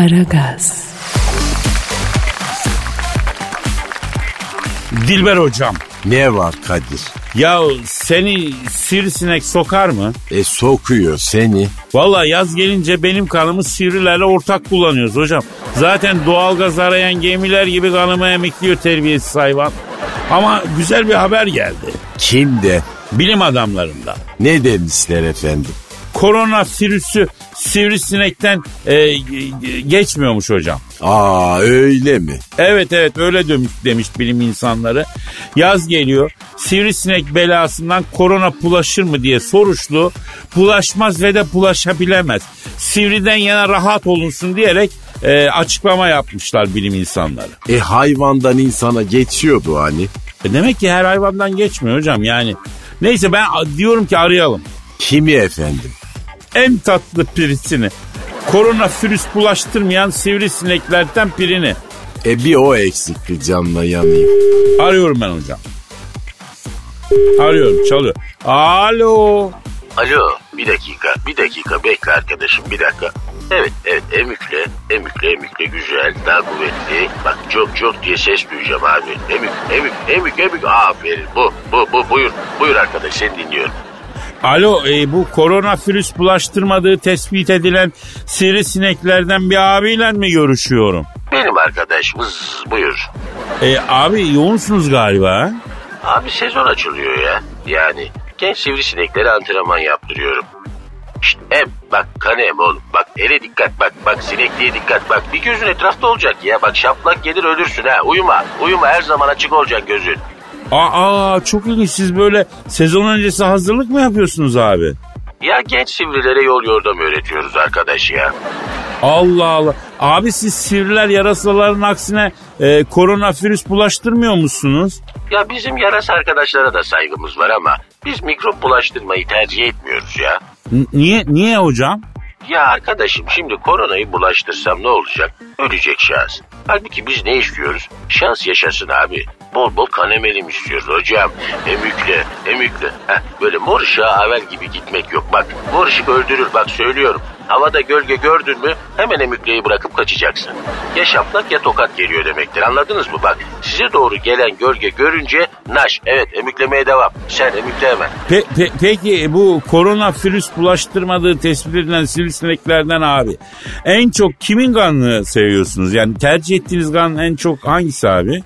Aragaz, Dilber hocam. Ne var Kadir? Ya seni sivrisinek sokar mı? E sokuyor seni. Valla yaz gelince benim kanımı sivrilerle ortak kullanıyoruz hocam. Zaten doğalgaz arayan gemiler gibi kanımı emekliyor terbiyesiz hayvan. Ama güzel bir haber geldi. Kimde? Bilim adamlarından. Ne demişler efendim? Korona virüsü sivrisinekten e, geçmiyormuş hocam. Aa öyle mi? Evet evet öyle demiş, demiş bilim insanları. Yaz geliyor. Sivrisinek belasından korona bulaşır mı diye soruşlu. Bulaşmaz ve de bulaşabilemez. Sivriden yana rahat olunsun diyerek e, açıklama yapmışlar bilim insanları. E hayvandan insana geçiyordu hani. E, demek ki her hayvandan geçmiyor hocam yani. Neyse ben diyorum ki arayalım. Kimi efendim? En tatlı pirisini. Korona virüs bulaştırmayan sivrisineklerden birini. E bir o eksikti canla yanayım. Arıyorum ben hocam. Arıyorum çalıyor. Alo. Alo bir dakika bir dakika bekle arkadaşım bir dakika. Evet evet emükle emükle emükle güzel daha kuvvetli. Bak çok çok diye ses duyacağım abi. Emük emük emük emük aferin bu bu bu buyur buyur arkadaş seni dinliyorum. Alo e, bu koronavirüs bulaştırmadığı tespit edilen sivrisineklerden bir abiyle mi görüşüyorum? Benim arkadaş vız buyur. E, abi yoğunsunuz galiba. Abi sezon açılıyor ya. Yani genç sivrisineklere antrenman yaptırıyorum. Şşt em bak kanı em oğlum. Bak ele dikkat bak bak sinekliğe dikkat bak. Bir gözün etrafta olacak ya. Bak şaplak gelir ölürsün ha. Uyuma uyuma her zaman açık olacak gözün. Aa çok ilginç siz böyle sezon öncesi hazırlık mı yapıyorsunuz abi? Ya genç sivrilere yol yordam öğretiyoruz arkadaş ya. Allah Allah. Abi siz sivriler yarasaların aksine e, koronavirüs bulaştırmıyor musunuz? Ya bizim yarası arkadaşlara da saygımız var ama biz mikrop bulaştırmayı tercih etmiyoruz ya. N- niye niye hocam? Ya arkadaşım şimdi koronayı bulaştırsam ne olacak? Ölecek şahıs. Halbuki biz ne istiyoruz? Şans yaşasın abi. Bol bol kan emelim istiyoruz hocam. Emükle, emükle. Heh, böyle mor ışığa havel gibi gitmek yok. Bak mor ışık öldürür bak söylüyorum. Havada gölge gördün mü hemen emükleyi bırakıp kaçacaksın. Ya şaplak ya tokat geliyor demektir anladınız mı? Bak size doğru gelen gölge görünce naş evet emüklemeye devam. Sen emükle hemen. Pe- pe- peki e, bu koronavirüs bulaştırmadığı tespit edilen sivrisineklerden abi en çok kimin kanını seviyorsunuz? Yani tercih ettiğiniz kan en çok hangisi abi?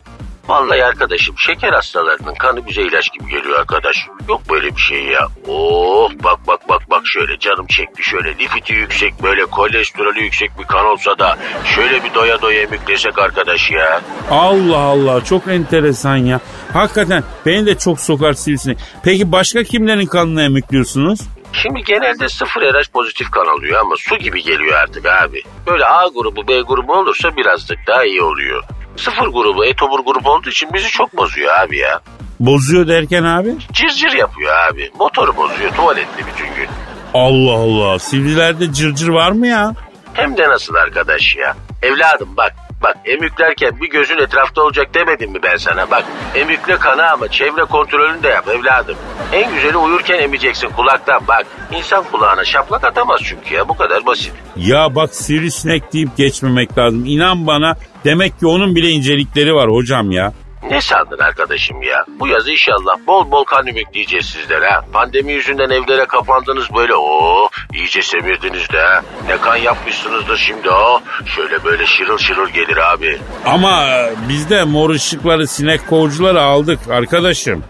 Vallahi arkadaşım şeker hastalarının kanı bize ilaç gibi geliyor arkadaş. Yok böyle bir şey ya. Oh bak bak bak bak şöyle canım çekti şöyle lifiti yüksek böyle kolesterolü yüksek bir kan olsa da şöyle bir doya doya emiklesek arkadaş ya. Allah Allah çok enteresan ya. Hakikaten beni de çok sokar sivrisinek. Peki başka kimlerin kanını emikliyorsunuz? Şimdi genelde sıfır RH pozitif kan alıyor ama su gibi geliyor artık abi. Böyle A grubu B grubu olursa birazcık daha iyi oluyor. Sıfır grubu etobur grubu olduğu için bizi çok bozuyor abi ya. Bozuyor derken abi? Cır cır yapıyor abi. Motoru bozuyor tuvalette bütün gün. Allah Allah sivrilerde cırcır var mı ya? Hem de nasıl arkadaş ya. Evladım bak bak emüklerken bir gözün etrafta olacak demedim mi ben sana? Bak emükle kana ama çevre kontrolünü de yap evladım. En güzeli uyurken emeceksin kulaktan bak. İnsan kulağına şaplak atamaz çünkü ya bu kadar basit. Ya bak sivrisinek deyip geçmemek lazım. İnan bana demek ki onun bile incelikleri var hocam ya. Ne sandın arkadaşım ya? Bu yaz inşallah bol bol kan ümitleyeceğiz sizden ha. Pandemi yüzünden evlere kapandınız böyle o iyice semirdiniz de. Ne kan yapmışsınızdır şimdi o. Şöyle böyle şırıl şırıl gelir abi. Ama biz de mor ışıkları sinek kovucuları aldık arkadaşım.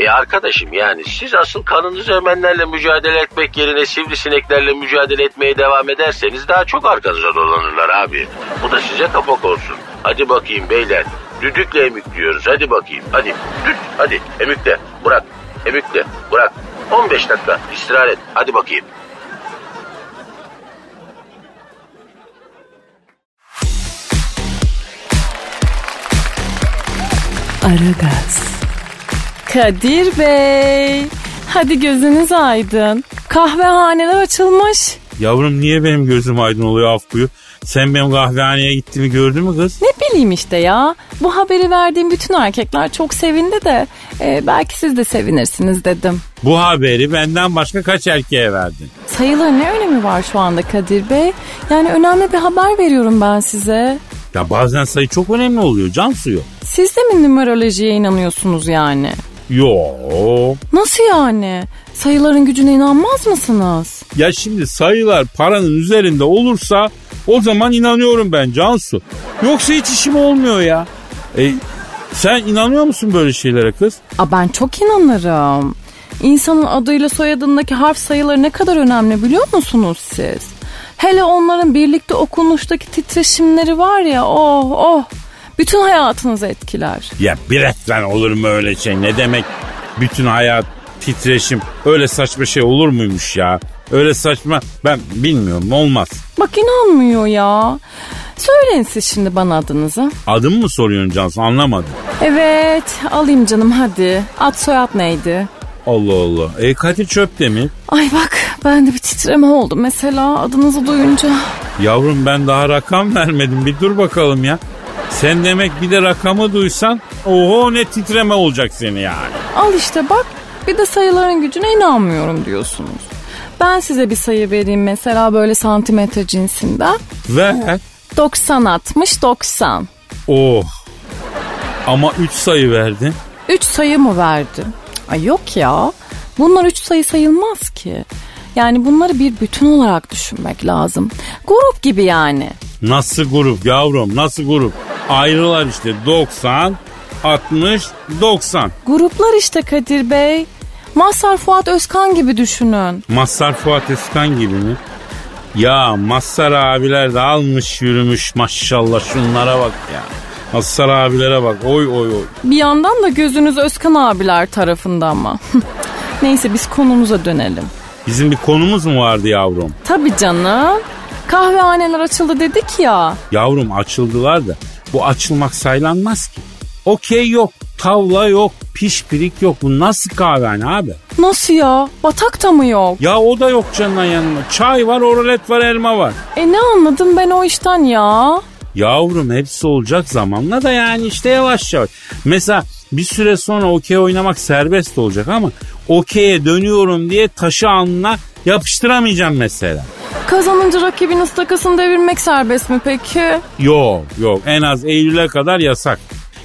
E arkadaşım yani siz asıl kanınızı emenlerle mücadele etmek yerine sivrisineklerle mücadele etmeye devam ederseniz daha çok arkanıza dolanırlar abi. Bu da size kapak olsun. Hadi bakayım beyler. Düdükle emükliyoruz hadi bakayım. Hadi düt hadi emükle bırak. Emükle bırak. 15 dakika istirahat et. Hadi bakayım. Aragaz, Kadir Bey. Hadi gözünüz aydın. Kahvehaneler açılmış. Yavrum niye benim gözüm aydın oluyor af buyur. Sen benim kahvehaneye gittiğimi gördün mü kız? Ne bileyim işte ya. Bu haberi verdiğim bütün erkekler çok sevindi de e, belki siz de sevinirsiniz dedim. Bu haberi benden başka kaç erkeğe verdin? Sayıların ne önemi var şu anda Kadir Bey? Yani önemli bir haber veriyorum ben size. Ya bazen sayı çok önemli oluyor can suyu. Siz de mi numerolojiye inanıyorsunuz yani? Yo. Nasıl yani? Sayıların gücüne inanmaz mısınız? Ya şimdi sayılar paranın üzerinde olursa o zaman inanıyorum ben Cansu. Yoksa hiç işim olmuyor ya. E, sen inanıyor musun böyle şeylere kız? Aa, ben çok inanırım. İnsanın adıyla soyadındaki harf sayıları ne kadar önemli biliyor musunuz siz? Hele onların birlikte okunuştaki titreşimleri var ya oh oh bütün hayatınızı etkiler. Ya bir etlen olur mu öyle şey? Ne demek bütün hayat titreşim öyle saçma şey olur muymuş ya? Öyle saçma ben bilmiyorum olmaz. Bak inanmıyor ya. Söyleyin siz şimdi bana adınızı. Adımı mı soruyorsun Cansu anlamadım. Evet alayım canım hadi. Ad soyad neydi? Allah Allah. E Kadir Çöptemir. Ay bak ben de bir titreme oldu mesela adınızı duyunca. Yavrum ben daha rakam vermedim bir dur bakalım ya. Sen demek bir de rakamı duysan oho ne titreme olacak seni yani. Al işte bak bir de sayıların gücüne inanmıyorum diyorsunuz. Ben size bir sayı vereyim mesela böyle santimetre cinsinden. Ver. 90 60 90. Oh. Ama 3 sayı verdin. 3 sayı mı verdi? Ay yok ya. Bunlar 3 sayı sayılmaz ki. Yani bunları bir bütün olarak düşünmek lazım. Grup gibi yani. Nasıl grup yavrum nasıl grup? Ayrılar işte 90, 60, 90. Gruplar işte Kadir Bey. Mazhar Fuat Özkan gibi düşünün. Mazhar Fuat Özkan gibi mi? Ya Mazhar abiler de almış yürümüş maşallah şunlara bak ya. Mazhar abilere bak oy oy oy. Bir yandan da gözünüz Özkan abiler tarafında ama. Neyse biz konumuza dönelim. Bizim bir konumuz mu vardı yavrum? Tabii canım. Kahvehaneler açıldı dedik ya. Yavrum açıldılar da bu açılmak saylanmaz ki. Okey yok, tavla yok, pişpirik yok. Bu nasıl kahvehane abi? Nasıl ya? Batak da mı yok? Ya o da yok canına yanına. Çay var, oralet var, elma var. E ne anladım ben o işten ya? Yavrum hepsi olacak zamanla da yani işte yavaş yavaş. Mesela bir süre sonra okey oynamak serbest olacak ama okey'e dönüyorum diye taşı alnına yapıştıramayacağım mesela. Kazanınca rakibin ıstakasını devirmek serbest mi peki? Yok yok en az Eylül'e kadar yasak.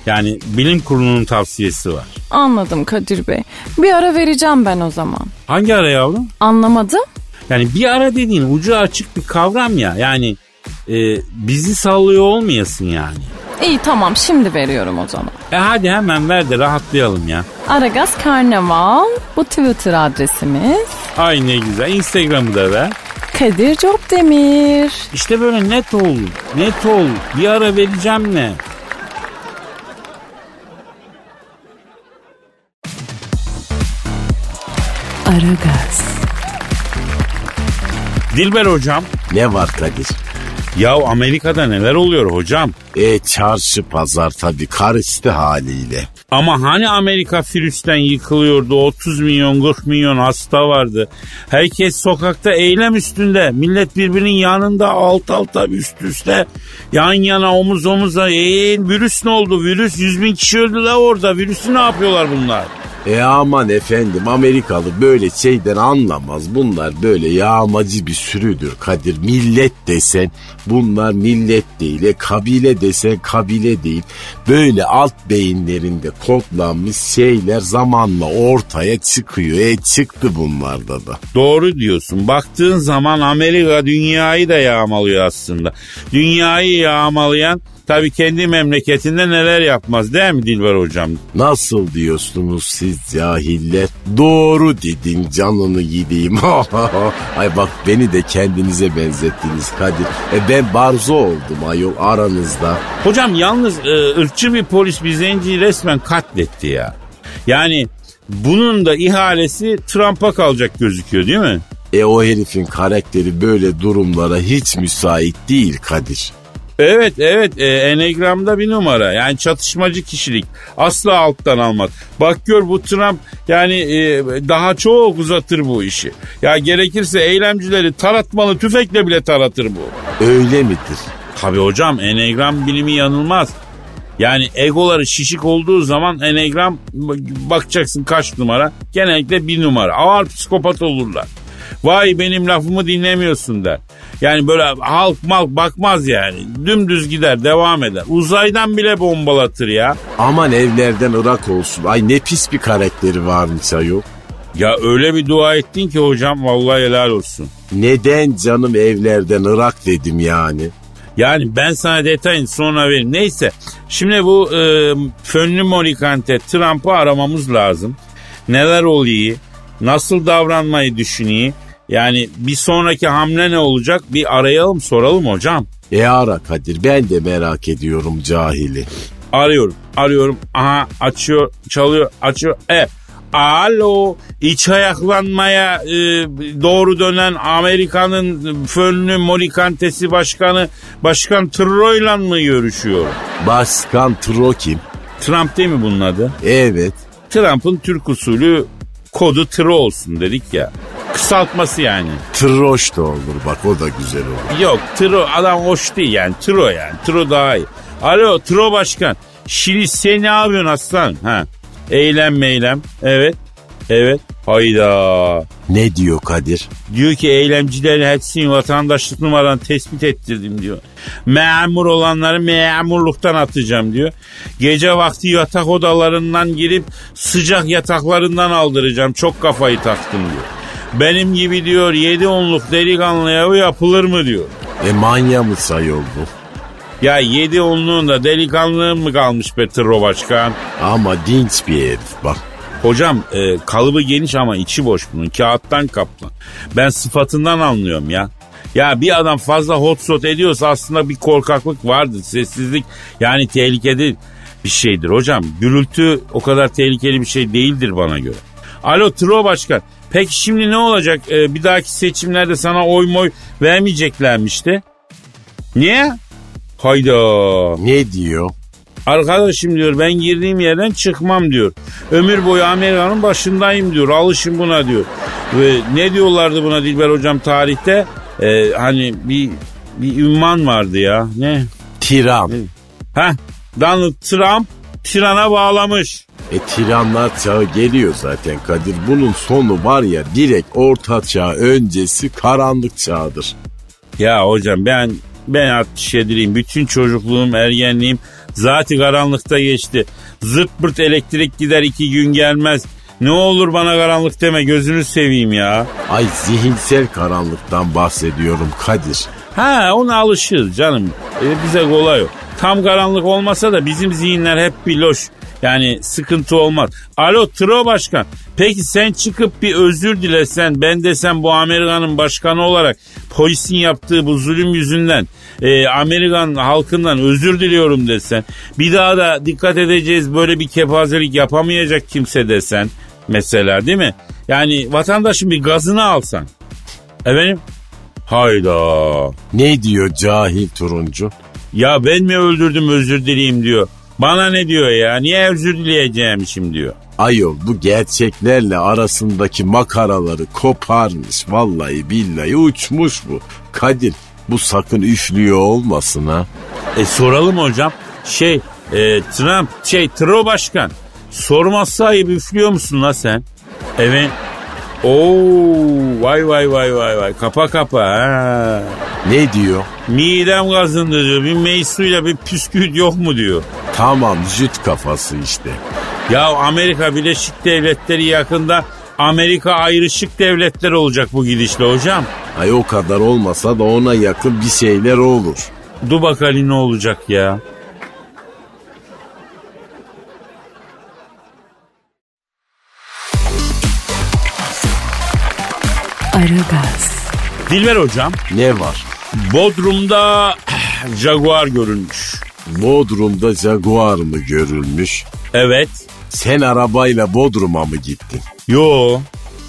Yani bilim kurulunun tavsiyesi var. Anladım Kadir Bey. Bir ara vereceğim ben o zaman. Hangi ara yavrum? Anlamadım. Yani bir ara dediğin ucu açık bir kavram ya. Yani e, bizi sallıyor olmayasın yani. İyi tamam şimdi veriyorum o zaman. E hadi hemen ver de rahatlayalım ya. Aragaz Karnaval bu Twitter adresimiz. Ay ne güzel. Instagram'ı da ver. Kadir Çopdemir. İşte böyle net ol. Net ol. Bir ara vereceğim ne? Aragaz, Dilber hocam. Ne var Kadir? Ya Amerika'da neler oluyor hocam? E çarşı pazar tabii karıştı haliyle. Ama hani Amerika virüsten yıkılıyordu 30 milyon 40 milyon hasta vardı. Herkes sokakta eylem üstünde. Millet birbirinin yanında alt alta üst üste yan yana omuz omuza. Eee virüs ne oldu? Virüs 100 bin kişi öldü de orada. Virüsü ne yapıyorlar bunlar? E aman efendim Amerikalı böyle şeyden anlamaz. Bunlar böyle yağmacı bir sürüdür Kadir. Millet desen bunlar millet değil. E kabile desen kabile değil. Böyle alt beyinlerinde kodlanmış şeyler zamanla ortaya çıkıyor. E çıktı bunlarda da. Doğru diyorsun. Baktığın zaman Amerika dünyayı da yağmalıyor aslında. Dünyayı yağmalayan tabii kendi memleketinde neler yapmaz değil mi Dilber hocam? Nasıl diyorsunuz siz cahiller? Doğru dedin canını yediğim. Ay bak beni de kendinize benzettiniz Kadir. E ben barzo oldum ayol aranızda. Hocam yalnız e, ırkçı bir polis bir zenciyi resmen katletti ya. Yani bunun da ihalesi Trump'a kalacak gözüküyor değil mi? E o herifin karakteri böyle durumlara hiç müsait değil Kadir. Evet evet e, Enegram'da bir numara. Yani çatışmacı kişilik. Asla alttan almaz. Bak gör bu Trump yani e, daha çok uzatır bu işi. Ya gerekirse eylemcileri taratmalı tüfekle bile taratır bu. Öyle midir? Tabii hocam Enegram bilimi yanılmaz. Yani egoları şişik olduğu zaman Enegram bakacaksın kaç numara. Genellikle bir numara. Ağır psikopat olurlar. Vay benim lafımı dinlemiyorsun der. Yani böyle halk mal bakmaz yani. Dümdüz gider devam eder. Uzaydan bile bombalatır ya. Aman evlerden Irak olsun. Ay ne pis bir karakteri varmış ayol. Ya öyle bir dua ettin ki hocam vallahi helal olsun. Neden canım evlerden Irak dedim yani. Yani ben sana detayını sonra veririm. Neyse şimdi bu e, fönlü morikante Trump'ı aramamız lazım. Neler oluyor? Nasıl davranmayı düşünüyor? Yani bir sonraki hamle ne olacak? Bir arayalım soralım hocam. E ara Kadir ben de merak ediyorum cahili. Arıyorum arıyorum. Aha açıyor çalıyor açıyor. E Alo iç ayaklanmaya e, doğru dönen Amerika'nın fönlü morikantesi başkanı Başkan Troy'la mı görüşüyor? Başkan Tro kim? Trump değil mi bunun adı? Evet. Trump'ın Türk usulü kodu Tro olsun dedik ya. Kısaltması yani. Troş da olur bak o da güzel olur. Yok Tro adam hoş değil yani Tro yani. Tro daha iyi. Alo Tro başkan. Şimdi sen ne yapıyorsun aslan? Ha. Eylem meylem. Evet. Evet. Hayda. Ne diyor Kadir? Diyor ki eylemcilerin hepsini vatandaşlık numaranı tespit ettirdim diyor. Memur olanları memurluktan atacağım diyor. Gece vakti yatak odalarından girip sıcak yataklarından aldıracağım. Çok kafayı taktım diyor. Benim gibi diyor yedi onluk delikanlıya bu yapılır mı diyor. E manya mı sayol bu? Ya yedi onluğunda delikanlığın mı kalmış be Tırro Başkan? Ama dinç bir herif bak. Hocam e, kalıbı geniş ama içi boş bunun. Kağıttan kaplan. Ben sıfatından anlıyorum ya. Ya bir adam fazla hot shot ediyorsa aslında bir korkaklık vardır. Sessizlik yani tehlikeli bir şeydir hocam. Gürültü o kadar tehlikeli bir şey değildir bana göre. Alo Tro Başkan. Peki şimdi ne olacak? Ee, bir dahaki seçimlerde sana oy moy vermeyeceklermişti. Niye? Hayda. Ne diyor? Arkadaşım diyor ben girdiğim yerden çıkmam diyor. Ömür boyu Amerika'nın başındayım diyor. Alışın buna diyor. Ve ne diyorlardı buna Dilber hocam tarihte? Ee, hani bir bir ünvan vardı ya. Ne? Tiran. Heh, Donald Trump tirana bağlamış. E tiranlar çağı geliyor zaten Kadir. Bunun sonu var ya direkt orta çağ öncesi karanlık çağdır. Ya hocam ben ben 67'liyim. Bütün çocukluğum, ergenliğim zati karanlıkta geçti. Zırt pırt elektrik gider iki gün gelmez. Ne olur bana karanlık deme gözünü seveyim ya. Ay zihinsel karanlıktan bahsediyorum Kadir. Ha ona alışırız canım. E, bize kolay o. Tam karanlık olmasa da bizim zihinler hep bir loş. Yani sıkıntı olmaz. Alo Tro Başkan. Peki sen çıkıp bir özür dilesen ben desem bu Amerika'nın başkanı olarak polisin yaptığı bu zulüm yüzünden e, Amerikan halkından özür diliyorum desen. Bir daha da dikkat edeceğiz böyle bir kepazelik yapamayacak kimse desen mesela değil mi? Yani vatandaşın bir gazını alsan. Efendim? Hayda. Ne diyor cahil turuncu? Ya ben mi öldürdüm özür dileyim diyor. Bana ne diyor ya? Niye özür dileyeceğim diyor. Ayol bu gerçeklerle arasındaki makaraları koparmış. Vallahi billahi uçmuş bu. Kadir bu sakın üflüyor olmasın ha. E soralım hocam. Şey e, Trump şey Tro başkan. Sormazsa ayıp üflüyor musun la sen? Evet. Oo vay vay vay vay vay kapa kapa ha. Ne diyor? Midem gazındı diyor. Bir meysuyla bir püsküvit yok mu diyor. Tamam jüt kafası işte. Ya Amerika Birleşik Devletleri yakında Amerika ayrışık devletler olacak bu gidişle hocam. Ay o kadar olmasa da ona yakın bir şeyler olur. Dur bakalım ne olacak ya. Aragaz, Dilber hocam Ne var? Bodrum'da Jaguar görülmüş. Bodrum'da Jaguar mı görülmüş? Evet. Sen arabayla Bodrum'a mı gittin? Yo.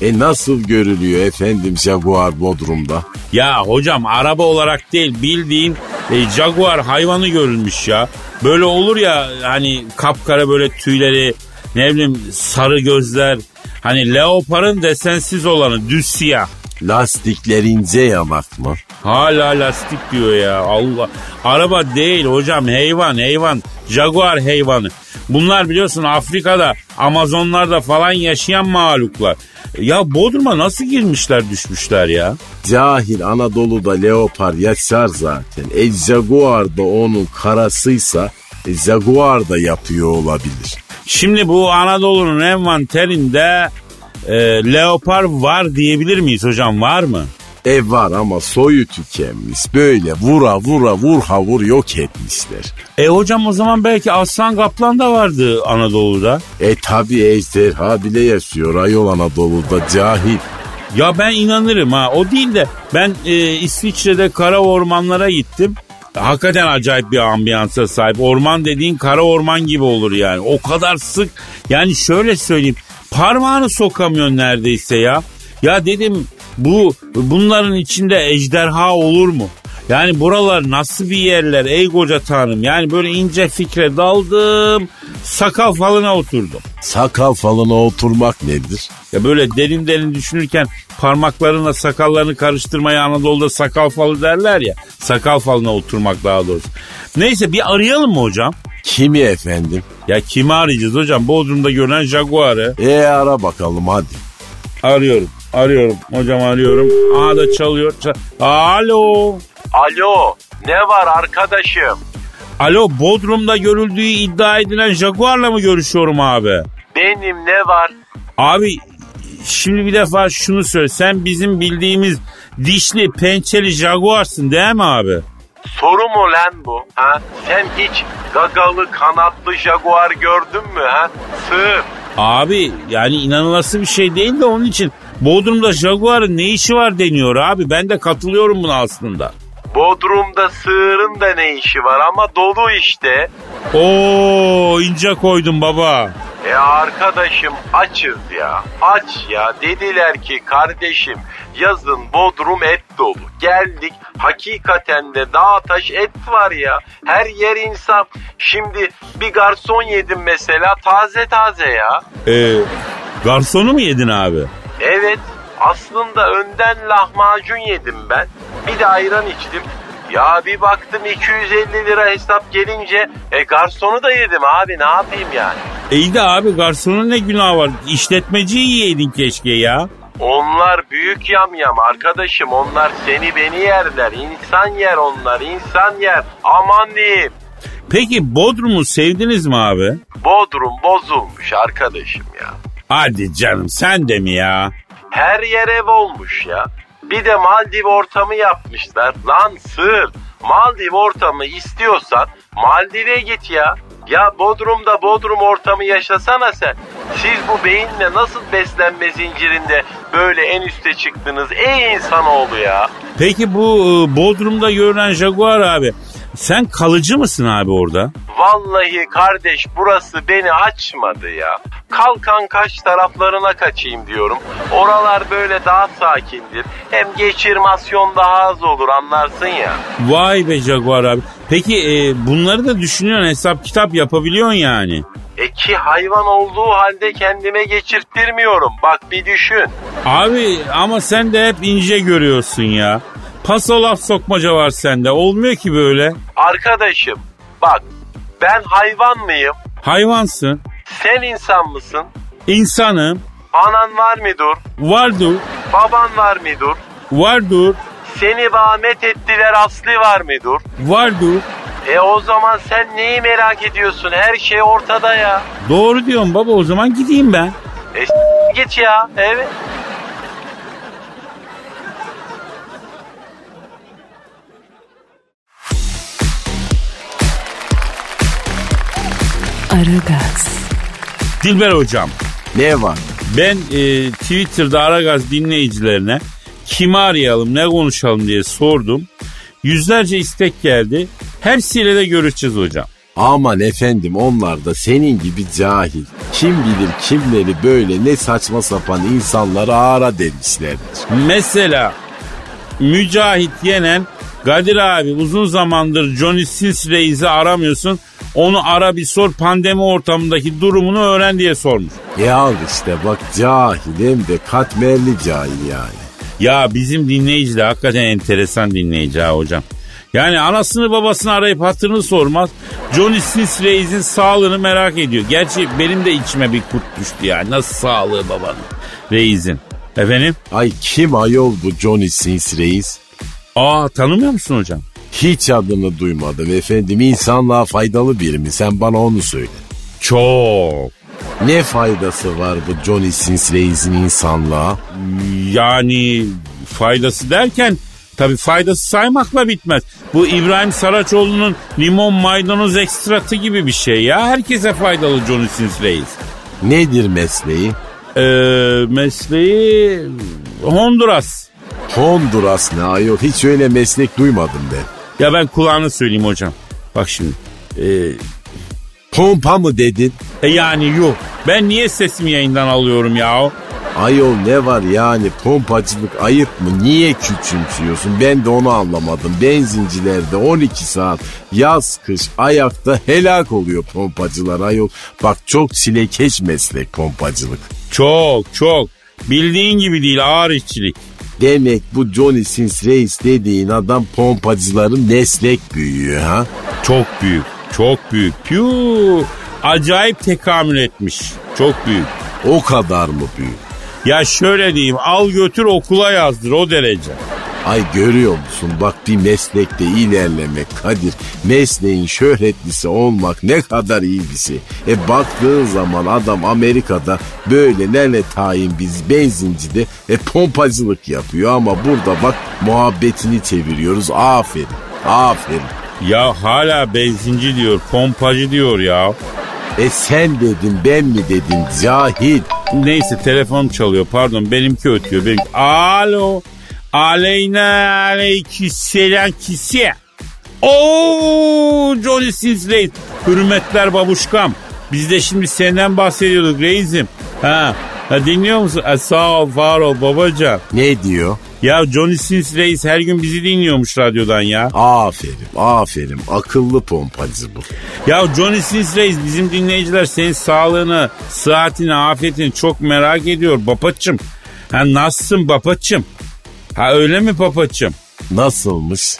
E nasıl görülüyor efendim Jaguar Bodrum'da? Ya hocam araba olarak değil bildiğin e, jaguar hayvanı görülmüş ya. Böyle olur ya hani kapkara böyle tüyleri ne bileyim sarı gözler. Hani leoparın desensiz olanı düz siyah. Lastikler ince yamak mı? Hala lastik diyor ya Allah. Araba değil hocam hayvan hayvan. Jaguar hayvanı. Bunlar biliyorsun Afrika'da Amazonlarda falan yaşayan mahluklar. Ya Bodrum'a nasıl girmişler düşmüşler ya? Cahil Anadolu'da leopar yaşar zaten. E Jaguar da onun karasıysa e, Jaguar da yapıyor olabilir. Şimdi bu Anadolu'nun envanterinde e, leopar var diyebilir miyiz hocam var mı? E var ama soyu tükenmiş. Böyle vura vura vur havur yok etmişler. E hocam o zaman belki aslan kaplan da vardı Anadolu'da. E tabi ejderha bile yaşıyor ayol Anadolu'da cahil. Ya ben inanırım ha o değil de ben e, İsviçre'de kara ormanlara gittim. Hakikaten acayip bir ambiyansa sahip. Orman dediğin kara orman gibi olur yani. O kadar sık. Yani şöyle söyleyeyim. Parmağını sokamıyorsun neredeyse ya. Ya dedim bu bunların içinde ejderha olur mu? Yani buralar nasıl bir yerler ey koca tanrım. Yani böyle ince fikre daldım. Sakal falına oturdum. Sakal falına oturmak nedir? Ya böyle derin derin düşünürken parmaklarınla sakallarını karıştırmaya Anadolu'da sakal falı derler ya. Sakal falına oturmak daha doğrusu. Neyse bir arayalım mı hocam? Kimi efendim? Ya kimi arayacağız hocam? Bodrum'da görünen Jaguar'ı. E ara bakalım hadi. Arıyorum. Arıyorum. Hocam arıyorum. Aha da çalıyor. Çal- Alo. Alo ne var arkadaşım? Alo Bodrum'da görüldüğü iddia edilen Jaguar'la mı görüşüyorum abi? Benim ne var? Abi şimdi bir defa şunu söyle. Sen bizim bildiğimiz dişli pençeli Jaguar'sın değil mi abi? Soru mu lan bu? Ha? Sen hiç gagalı kanatlı jaguar gördün mü ha? Sığır. Abi yani inanılası bir şey değil de onun için Bodrum'da Jaguar'ın ne işi var deniyor abi. Ben de katılıyorum buna aslında. Bodrum'da sığırın da ne işi var ama dolu işte. Oo ince koydum baba. E arkadaşım açız ya. Aç ya. Dediler ki kardeşim yazın Bodrum et dolu. Geldik hakikaten de dağ taş et var ya. Her yer insan. Şimdi bir garson yedim mesela taze taze ya. Ee, garsonu mu yedin abi? Evet aslında önden lahmacun yedim ben. Bir de ayran içtim. Ya bir baktım 250 lira hesap gelince e garsonu da yedim abi ne yapayım yani. İyi de abi garsonun ne günahı var? İşletmeciyi yiyeydin keşke ya. Onlar büyük yamyam arkadaşım onlar seni beni yerler. İnsan yer onlar insan yer aman diyeyim. Peki Bodrum'u sevdiniz mi abi? Bodrum bozulmuş arkadaşım ya. Hadi canım sen de mi ya? Her yer ev olmuş ya. Bir de Maldiv ortamı yapmışlar. Lan sığır. Maldiv ortamı istiyorsan Maldiv'e git ya. Ya Bodrum'da Bodrum ortamı yaşasana sen. Siz bu beyinle nasıl beslenme zincirinde böyle en üste çıktınız ey insanoğlu ya. Peki bu e, Bodrum'da görünen Jaguar abi sen kalıcı mısın abi orada? Vallahi kardeş burası beni açmadı ya. Kalkan kaç taraflarına kaçayım diyorum. Oralar böyle daha sakindir. Hem geçirmasyon daha az olur anlarsın ya. Vay be Jaguar abi. Peki e, bunları da düşünüyorsun hesap kitap yapabiliyorsun yani. E ki hayvan olduğu halde kendime geçirttirmiyorum. Bak bir düşün. Abi ama sen de hep ince görüyorsun ya. Paso laf sokmaca var sende. Olmuyor ki böyle. Arkadaşım bak ben hayvan mıyım? Hayvansın. Sen insan mısın? İnsanım. Anan var mıdır? Vardır. Baban var mıdır? Vardır. Seni bahmet ettiler aslı var mıdır? Vardır. E o zaman sen neyi merak ediyorsun? Her şey ortada ya. Doğru diyorsun baba o zaman gideyim ben. E git ya. Evet. Aragaz, Dilber hocam Ne var? ben e, Twitter'da Aragaz dinleyicilerine kimi arayalım ne konuşalım diye sordum. Yüzlerce istek geldi. Hepsiyle de görüşeceğiz hocam. Aman efendim onlar da senin gibi cahil. Kim bilir kimleri böyle ne saçma sapan insanları ara demişlerdir. Mesela Mücahit Yenen Kadir abi uzun zamandır Johnny Sins Reis'i aramıyorsun. Onu ara bir sor pandemi ortamındaki durumunu öğren diye sormuş. Ya işte bak cahil hem de katmerli cahil yani. Ya bizim dinleyici de hakikaten enteresan dinleyici ha hocam. Yani anasını babasını arayıp hatırını sormaz. Johnny Sins Reis'in sağlığını merak ediyor. Gerçi benim de içime bir kurt düştü yani. Nasıl sağlığı babanın Reis'in? Efendim? Ay kim ayol bu Johnny Sins Reis? Aa tanımıyor musun hocam? Hiç adını duymadım efendim. İnsanlığa faydalı biri mi? Sen bana onu söyle. Çok. Ne faydası var bu Johnny Sins Reis'in insanlığa? Yani faydası derken tabii faydası saymakla bitmez. Bu İbrahim Saraçoğlu'nun limon maydanoz ekstratı gibi bir şey ya. Herkese faydalı Johnny Sins Reis. Nedir mesleği? Ee, mesleği Honduras. Honduras ne ayol? Hiç öyle meslek duymadım ben. Ya ben kulağını söyleyeyim hocam. Bak şimdi. Ee, Pompa mı dedin? e yani yok. Ben niye sesimi yayından alıyorum ya? Ayol ne var yani pompacılık ayıp mı? Niye küçümsüyorsun? Ben de onu anlamadım. Benzincilerde 12 saat yaz kış ayakta helak oluyor pompacılar ayol. Bak çok çilekeş meslek pompacılık. Çok çok. Bildiğin gibi değil ağır işçilik. Demek bu Johnny Sins Reis dediğin adam pompacıların meslek büyüğü ha? Çok büyük. Çok büyük. Piu. Acayip tekamül etmiş. Çok büyük. O kadar mı büyük? Ya şöyle diyeyim al götür okula yazdır o derece. Ay görüyor musun bak bir meslekte ilerlemek Kadir mesleğin şöhretlisi olmak ne kadar iyi bir şey. E baktığın zaman adam Amerika'da böyle nene tayin biz benzincide e pompacılık yapıyor ama burada bak muhabbetini çeviriyoruz aferin aferin. Ya hala benzinci diyor pompacı diyor ya. E sen dedin ben mi dedim cahil. Neyse telefon çalıyor pardon benimki ötüyor. Benimki. Alo. Aleyna aleyküsselam kisi. Oo Johnny Sins Reis. Hürmetler babuşkam. Biz de şimdi senden bahsediyorduk reisim. Ha, ha dinliyor musun? E, sağ ol var ol babacan. Ne diyor? Ya Johnny Sins Reis her gün bizi dinliyormuş radyodan ya. Aferin aferin akıllı pompacı bu. Ya Johnny Sins Reis bizim dinleyiciler senin sağlığını, sıhhatini, afiyetini çok merak ediyor bapaçım. Ha nasılsın bapaçım? Ha öyle mi papaçım? Nasılmış?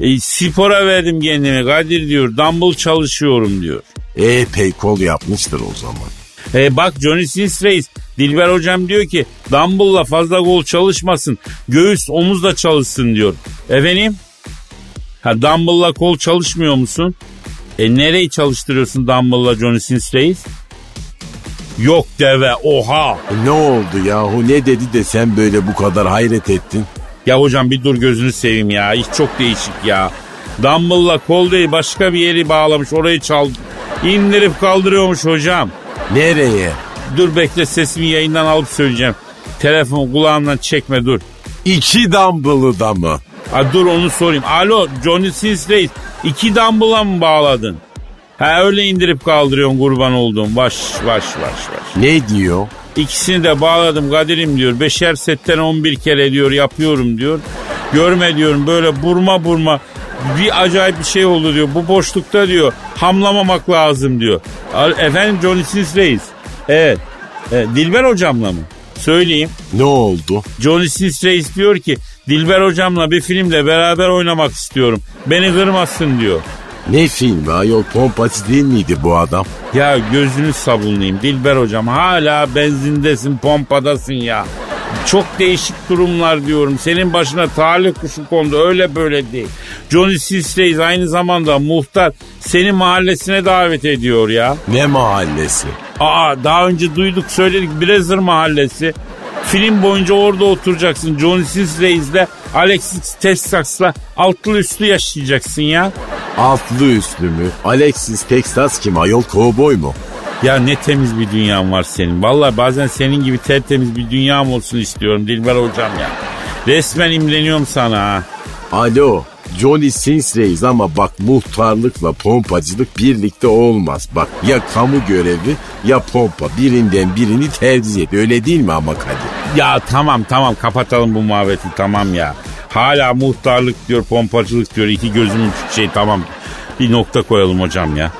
E, spora verdim kendimi Kadir diyor. Dumbbell çalışıyorum diyor. Epey kol yapmıştır o zaman. E, bak Johnny Sins Reis Dilber hocam diyor ki dumbbell'la fazla kol çalışmasın. Göğüs omuzla çalışsın diyor. Efendim? Ha dumbbell'la kol çalışmıyor musun? E nereyi çalıştırıyorsun dumbbell'la Johnny Sins Reis? Yok deve oha. E ne oldu yahu ne dedi de sen böyle bu kadar hayret ettin? Ya hocam bir dur gözünü seveyim ya. İş çok değişik ya. Dumbbell'la kol değil başka bir yeri bağlamış orayı çal. indirip kaldırıyormuş hocam. Nereye? Dur bekle sesimi yayından alıp söyleyeceğim. Telefon kulağımdan çekme dur. İki dumbbell'ı da mı? Ha, dur onu sorayım. Alo Johnny Sins Reis. İki dumbbell'a mı bağladın? Ha öyle indirip kaldırıyorsun kurban olduğum. Baş baş baş baş. Ne diyor? İkisini de bağladım Kadir'im diyor. Beşer setten 11 kere diyor yapıyorum diyor. Görme diyorum böyle burma burma bir acayip bir şey oldu diyor. Bu boşlukta diyor hamlamamak lazım diyor. Efendim Johnny Sins Reis. Evet. evet. Dilber hocamla mı? Söyleyeyim. Ne oldu? Johnny Sins Reis diyor ki Dilber hocamla bir filmde beraber oynamak istiyorum. Beni kırmasın diyor. Ne filmi ayol pompacı değil miydi bu adam? Ya gözünü sabunlayayım Dilber hocam hala benzindesin pompadasın ya. Çok değişik durumlar diyorum. Senin başına talih kuşu kondu öyle böyle değil. Johnny Sins Reis aynı zamanda muhtar seni mahallesine davet ediyor ya. Ne mahallesi? Aa daha önce duyduk söyledik Brazzer mahallesi. Film boyunca orada oturacaksın. Johnny Sins Reis'le Alexis Texas'la altlı üstlü yaşayacaksın ya. Altlı üstlü mü? Alexis Texas kim ayol kovboy mu? Ya ne temiz bir dünyan var senin. Vallahi bazen senin gibi tertemiz bir dünyam olsun istiyorum Dilber hocam ya. Resmen imreniyorum sana ha. Alo Johnny Sins Reis ama bak muhtarlıkla pompacılık birlikte olmaz. Bak ya kamu görevi ya pompa birinden birini tercih et. Öyle değil mi ama Kadir? Ya tamam tamam kapatalım bu muhabbeti tamam ya. Hala muhtarlık diyor, pompacılık diyor. İki gözümün şey tamam. Bir nokta koyalım hocam ya.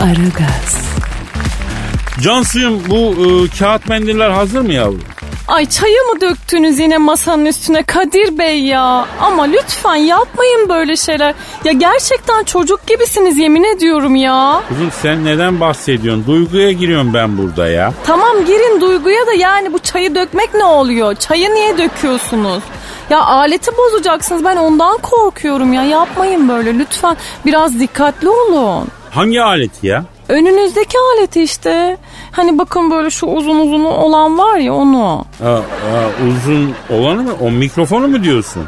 Aragaz, Cansu'yum bu e, kağıt mendiller hazır mı yavrum? Ay çayı mı döktünüz yine masanın üstüne Kadir Bey ya? Ama lütfen yapmayın böyle şeyler. Ya gerçekten çocuk gibisiniz yemin ediyorum ya. Kızım sen neden bahsediyorsun? Duyguya giriyorum ben burada ya. Tamam girin duyguya da yani bu çayı dökmek ne oluyor? Çayı niye döküyorsunuz? Ya aleti bozacaksınız ben ondan korkuyorum ya yapmayın böyle lütfen biraz dikkatli olun. Hangi aleti ya? Önünüzdeki aleti işte. Hani bakın böyle şu uzun uzun olan var ya onu. Aa, aa, uzun olanı mı? O mikrofonu mu diyorsun?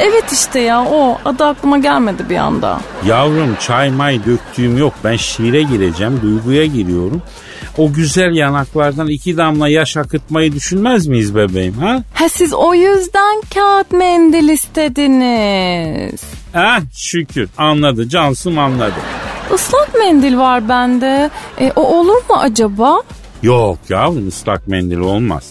Evet işte ya o adı aklıma gelmedi bir anda. Yavrum çay may döktüğüm yok. Ben şiire gireceğim, duyguya giriyorum. O güzel yanaklardan iki damla yaş akıtmayı düşünmez miyiz bebeğim ha? Ha siz o yüzden kağıt mendil istediniz. Ha şükür anladı Cansım anladı. Islak mendil var bende. E, o olur mu acaba? Yok yavrum ıslak mendil olmaz.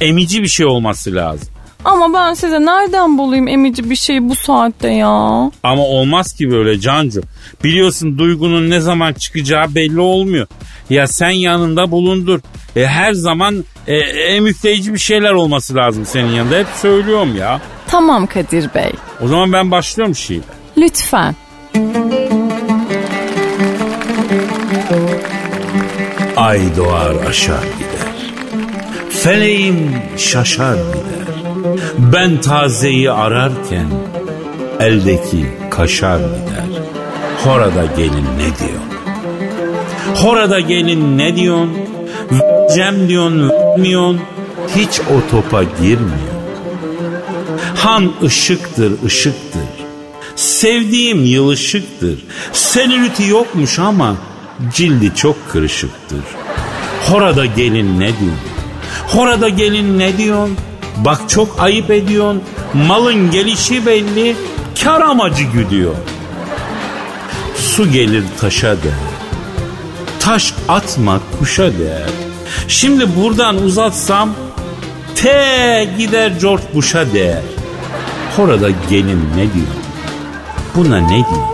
Emici bir şey olması lazım. Ama ben size nereden bulayım emici bir şey bu saatte ya? Ama olmaz ki böyle Cancu. Biliyorsun duygunun ne zaman çıkacağı belli olmuyor. Ya sen yanında bulundur. E, her zaman e, emükleyici bir şeyler olması lazım senin yanında. Hep söylüyorum ya. Tamam Kadir Bey. O zaman ben başlıyorum şiire. Lütfen. Ay doğar aşar gider. Feleğim şaşar gider. Ben tazeyi ararken eldeki kaşar gider. Horada gelin ne diyor? Horada gelin ne diyorsun? Cem diyorsun, vermiyorsun. Hiç o topa girmiyor. Han ışıktır, ışıktır. Sevdiğim yılışıktır. Selüliti yokmuş ama cildi çok kırışıktır. Horada gelin ne diyorsun? Horada gelin ne diyorsun? Bak çok ayıp ediyorsun. Malın gelişi belli. Kar amacı güdüyor. Su gelir taşa değer. Taş atma kuşa değer. Şimdi buradan uzatsam te gider George Bush'a değer. Horada gelin ne diyor? Buna ne diyor?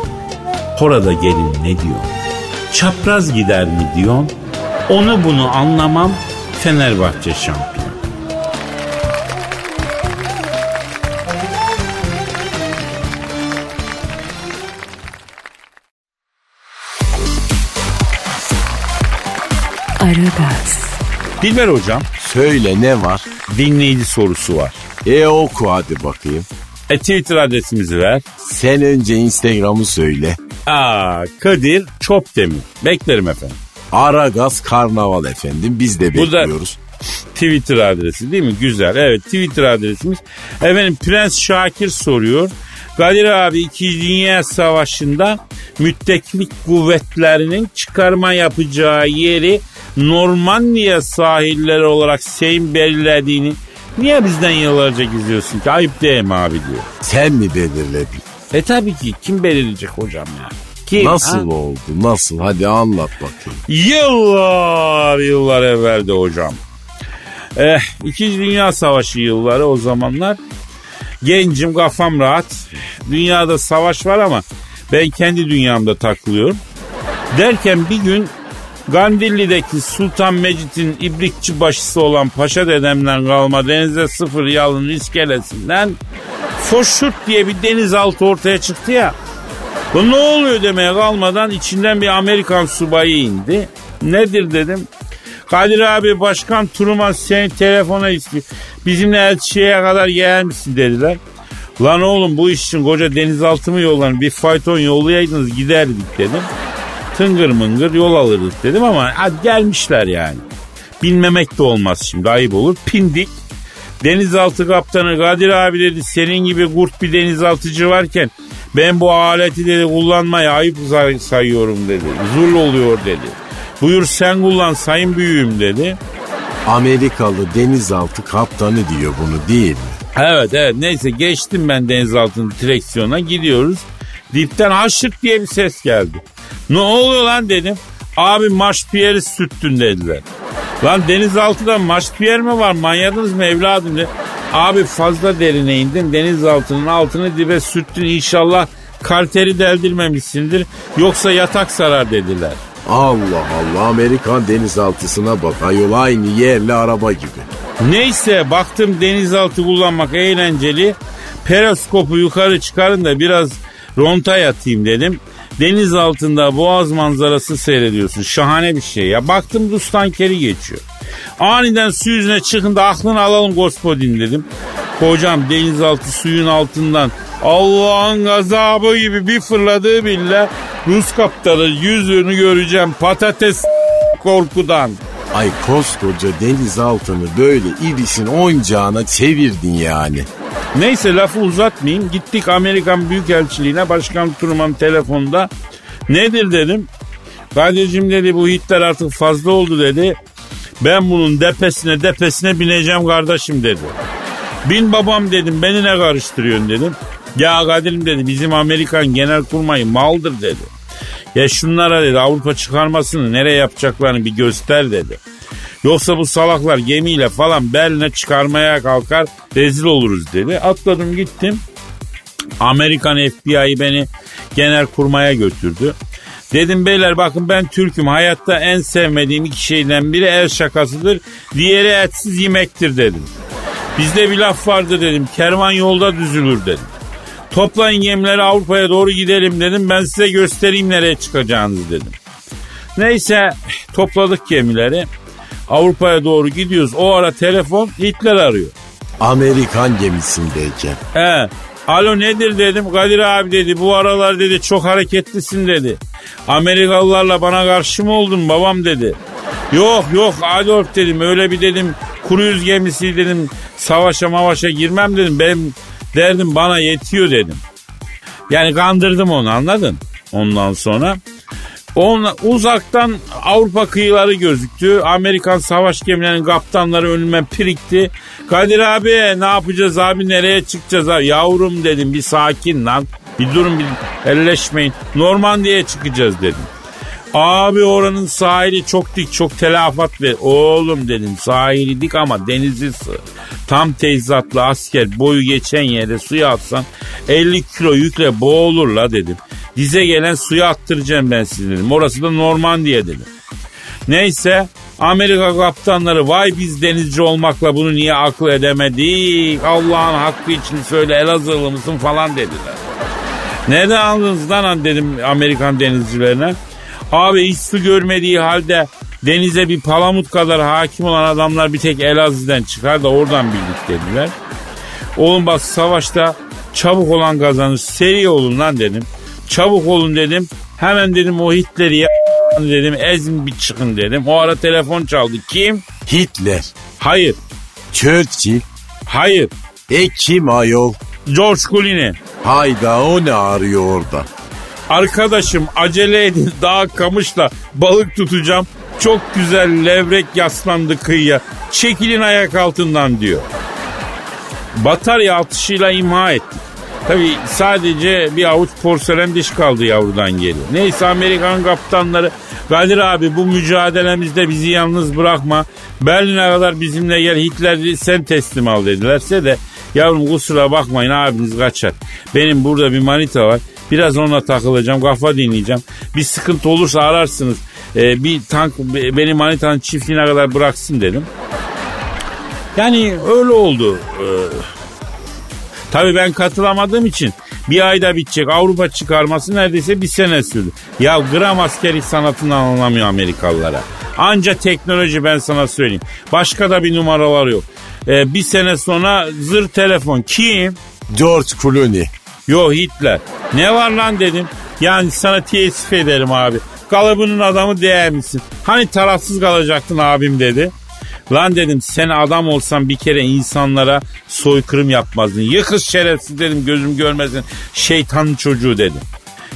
Horada gelin ne diyor? Çapraz gider mi diyorsun? Onu bunu anlamam Fenerbahçe şampiyon. Aragaz, Dilber hocam Söyle ne var? dinleyici sorusu var. E oku hadi bakayım. E Twitter adresimizi ver. Sen önce Instagram'ı söyle. Aa Kadir Çopdemir. Beklerim efendim. Aragaz Karnaval efendim biz de Bu da- bekliyoruz. Twitter adresi değil mi? Güzel. Evet Twitter adresimiz. Efendim Prens Şakir soruyor. Kadir abi 2. Dünya Savaşı'nda mütteklik kuvvetlerinin çıkarma yapacağı yeri Normandiya sahilleri olarak Seyim belirlediğini niye bizden yıllarca gizliyorsun ki? Ayıp değil mi abi diyor. Sen mi belirledin? E tabii ki kim belirleyecek hocam ya? Kim? Nasıl ha? oldu? Nasıl? Hadi anlat bakayım. Yıllar yıllar evvelde hocam. Eh, İkinci Dünya Savaşı yılları o zamanlar. Gencim kafam rahat. Dünyada savaş var ama ben kendi dünyamda takılıyorum. Derken bir gün Gandilli'deki Sultan Mecit'in ibrikçi başısı olan Paşa dedemden kalma denize sıfır yalın iskelesinden Foşurt diye bir denizaltı ortaya çıktı ya. Bu ne oluyor demeye kalmadan içinden bir Amerikan subayı indi. Nedir dedim. Kadir abi başkan Truman seni telefona istiyor. Bizimle elçiye kadar gelir misin dediler. Lan oğlum bu iş için koca denizaltı mı yollanır bir fayton yollayaydınız giderdik dedim. Tıngır mıngır yol alırdık dedim ama hadi gelmişler yani. Bilmemek de olmaz şimdi ayıp olur. Pindik. Denizaltı kaptanı Kadir abi dedi senin gibi kurt bir denizaltıcı varken ben bu aleti dedi kullanmayı ayıp say- sayıyorum dedi. Zul oluyor dedi. Buyur sen kullan sayın büyüğüm dedi. Amerikalı denizaltı kaptanı diyor bunu değil mi? Evet evet neyse geçtim ben denizaltının direksiyona gidiyoruz. Dipten haşık diye bir ses geldi. Ne oluyor lan dedim. Abi Maş Pierre'i sürttün dediler. Lan denizaltıda maç bir yer mi var manyadınız mı evladım de. Abi fazla derine indin denizaltının altını dibe sürttün inşallah karteri deldirmemişsindir yoksa yatak sarar dediler. Allah Allah Amerikan denizaltısına bak ayol aynı yerli araba gibi. Neyse baktım denizaltı kullanmak eğlenceli. Periskopu yukarı çıkarın da biraz ronta yatayım dedim. Deniz altında boğaz manzarası seyrediyorsun. Şahane bir şey ya. Baktım Rus tankeri geçiyor. Aniden su yüzüne çıkın da aklını alalım gospodin dedim. Hocam denizaltı suyun altından Allah'ın gazabı gibi bir fırladığı bile Rus kaptanı yüzünü göreceğim patates korkudan. Ay koskoca denizaltını böyle ibisin oyuncağına çevirdin yani. Neyse lafı uzatmayayım. Gittik Amerikan Büyükelçiliğine. Başkan Truman telefonda. Nedir dedim. Kadir'cim dedi bu Hitler artık fazla oldu dedi. Ben bunun depesine depesine bineceğim kardeşim dedi. Bin babam dedim beni ne karıştırıyorsun dedim. Ya Kadir'im dedi bizim Amerikan genel kurmayı maldır dedi. Ya şunlara dedi Avrupa çıkarmasını nereye yapacaklarını bir göster dedi. Yoksa bu salaklar gemiyle falan Berlin'e çıkarmaya kalkar rezil oluruz dedi. Atladım gittim. Amerikan FBI beni genel kurmaya götürdü. Dedim beyler bakın ben Türk'üm. Hayatta en sevmediğim iki şeyden biri el şakasıdır. Diğeri etsiz yemektir dedim. Bizde bir laf vardı dedim. Kervan yolda düzülür dedim. Toplayın gemileri Avrupa'ya doğru gidelim dedim. Ben size göstereyim nereye çıkacağınızı dedim. Neyse topladık gemileri. Avrupa'ya doğru gidiyoruz. O ara telefon Hitler arıyor. Amerikan gemisindeyken. He. Alo nedir dedim. Kadir abi dedi bu aralar dedi çok hareketlisin dedi. Amerikalılarla bana karşı mı oldun babam dedi. Yok yok Adolf dedim öyle bir dedim kuru yüz gemisi dedim savaşa mavaşa girmem dedim. Benim derdim bana yetiyor dedim. Yani kandırdım onu anladın? Ondan sonra Ona, uzaktan Avrupa kıyıları gözüktü. Amerikan savaş gemilerinin kaptanları önüme pirikti. Kadir abi ne yapacağız abi nereye çıkacağız abi? Yavrum dedim bir sakin lan. Bir durun bir elleşmeyin. Normandiya'ya çıkacağız dedim. Abi oranın sahili çok dik çok telafat ver. Oğlum dedim sahili dik ama denizi sığ. Tam teyzatlı asker boyu geçen yere suya atsan 50 kilo yükle boğulur la dedim. Dize gelen suya attıracağım ben sizi dedim. Orası da Normandiya dedim. Neyse Amerika kaptanları vay biz denizci olmakla bunu niye akıl edemedik Allah'ın hakkı için söyle Elazığlı mısın falan dediler. Neden aldınız lan dedim Amerikan denizcilerine. Abi hiç su görmediği halde denize bir palamut kadar hakim olan adamlar bir tek Elazığ'dan çıkar da oradan bildik dediler. Oğlum bak savaşta çabuk olan kazanır seri olun lan dedim. Çabuk olun dedim. Hemen dedim o Hitler'i ya dedim ezin bir çıkın dedim. O ara telefon çaldı. Kim? Hitler, Hayır. Churchill, Hayır. e kim ayol? George Clooney. Hayda o ne arıyor orada? Arkadaşım acele edin daha kamışla balık tutacağım. Çok güzel levrek yaslandı kıyıya. Çekilin ayak altından diyor. Batarya atışıyla imha ettik. Tabi sadece bir avuç porselen diş kaldı yavrudan geri. Neyse Amerikan kaptanları Kadir abi bu mücadelemizde bizi yalnız bırakma. Berlin'e kadar bizimle gel Hitler'i sen teslim al dedilerse de yavrum kusura bakmayın abiniz kaçar. Benim burada bir manita var. Biraz onunla takılacağım kafa dinleyeceğim. Bir sıkıntı olursa ararsınız. Ee, bir tank beni manitanın çiftliğine kadar bıraksın dedim. Yani öyle oldu. Ee, Tabii ben katılamadığım için bir ayda bitecek Avrupa çıkarması neredeyse bir sene sürdü. Ya gram askerlik sanatından anlamıyor Amerikalılara. Anca teknoloji ben sana söyleyeyim. Başka da bir numaralar yok. Ee, bir sene sonra zır telefon. Kim? George Clooney. Yo Hitler. Ne var lan dedim. Yani sana teessüf ederim abi. Kalıbının adamı değer misin? Hani tarafsız kalacaktın abim dedi. Lan dedim sen adam olsan bir kere insanlara soykırım yapmazdın. Yıkız şerefsiz dedim gözüm görmesin. Şeytanın çocuğu dedim.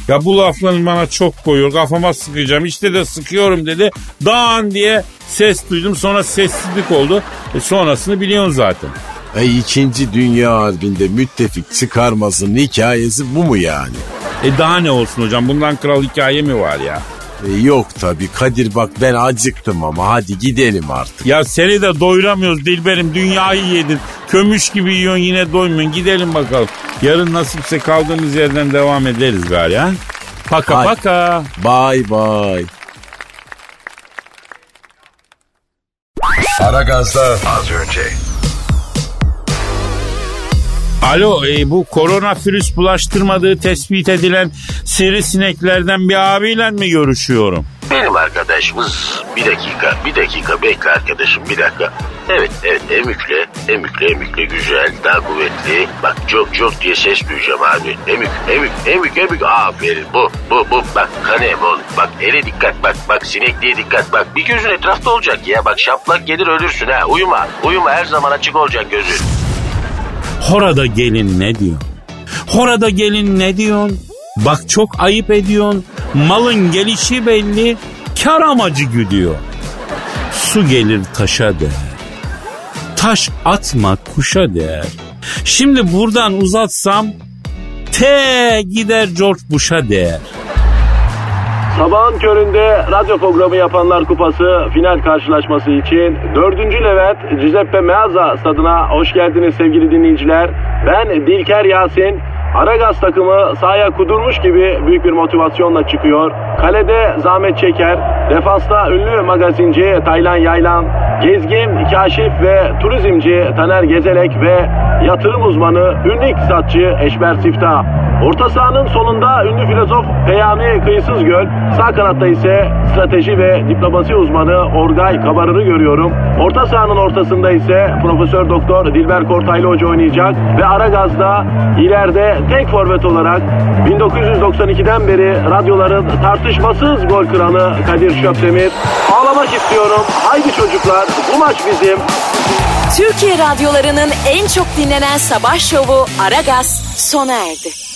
Ya bu lafların bana çok koyuyor kafama sıkacağım işte de sıkıyorum dedi. Dağın diye ses duydum sonra sessizlik oldu. E sonrasını biliyorsun zaten. E, İkinci Dünya Harbi'nde müttefik çıkarmasının hikayesi bu mu yani? E daha ne olsun hocam bundan kral hikaye mi var ya? E, yok tabii Kadir bak ben acıktım ama hadi gidelim artık. Ya seni de doyuramıyoruz Dilberim. Dünyayı yedin. Kömüş gibi yiyorsun yine doymuyorsun. Gidelim bakalım. Yarın nasipse kaldığımız yerden devam ederiz galiba. Paka Hadi. paka. Bye bye. Aragaz'da az önce. Alo e, bu koronavirüs bulaştırmadığı tespit edilen sivrisineklerden bir abiyle mi görüşüyorum? Benim arkadaşımız bir dakika bir dakika bekle arkadaşım bir dakika. Evet evet emükle emükle emükle güzel daha kuvvetli. Bak çok çok diye ses duyacağım abi. Emük emük emük emük aferin bu bu bu bak kanem oğlum. Bak ele dikkat bak bak sinekliğe dikkat bak. Bir gözün etrafta olacak ya bak şaplak gelir ölürsün ha uyuma. Uyuma her zaman açık olacak gözün. Horada gelin ne diyor? Horada gelin ne diyorsun? Bak çok ayıp ediyorsun. Malın gelişi belli. Kar amacı güdüyor. Su gelir taşa değer. Taş atma kuşa değer. Şimdi buradan uzatsam te gider George Bush'a değer. Sabahın köründe radyo programı yapanlar kupası final karşılaşması için 4. Levent Giuseppe Meazza stadına hoş geldiniz sevgili dinleyiciler. Ben Dilker Yasin. Aragaz takımı sahaya kudurmuş gibi büyük bir motivasyonla çıkıyor. Kalede zahmet çeker. Defansta ünlü magazinci Taylan Yaylan. Gezgin, kaşif ve turizmci Taner Gezelek ve yatırım uzmanı ünlü iktisatçı Eşber Siftah. Orta sahanın solunda ünlü filozof Peyami Kıyısız Göl, sağ kanatta ise strateji ve diplomasi uzmanı Orgay Kabarır'ı görüyorum. Orta sahanın ortasında ise Profesör Doktor Dilber Kortaylı Hoca oynayacak ve Aragaz'da ileride tek forvet olarak 1992'den beri radyoların tartışmasız gol kralı Kadir Şöpdemir. Ağlamak istiyorum. Haydi çocuklar bu maç bizim. Türkiye radyolarının en çok dinlenen sabah şovu Aragaz sona erdi.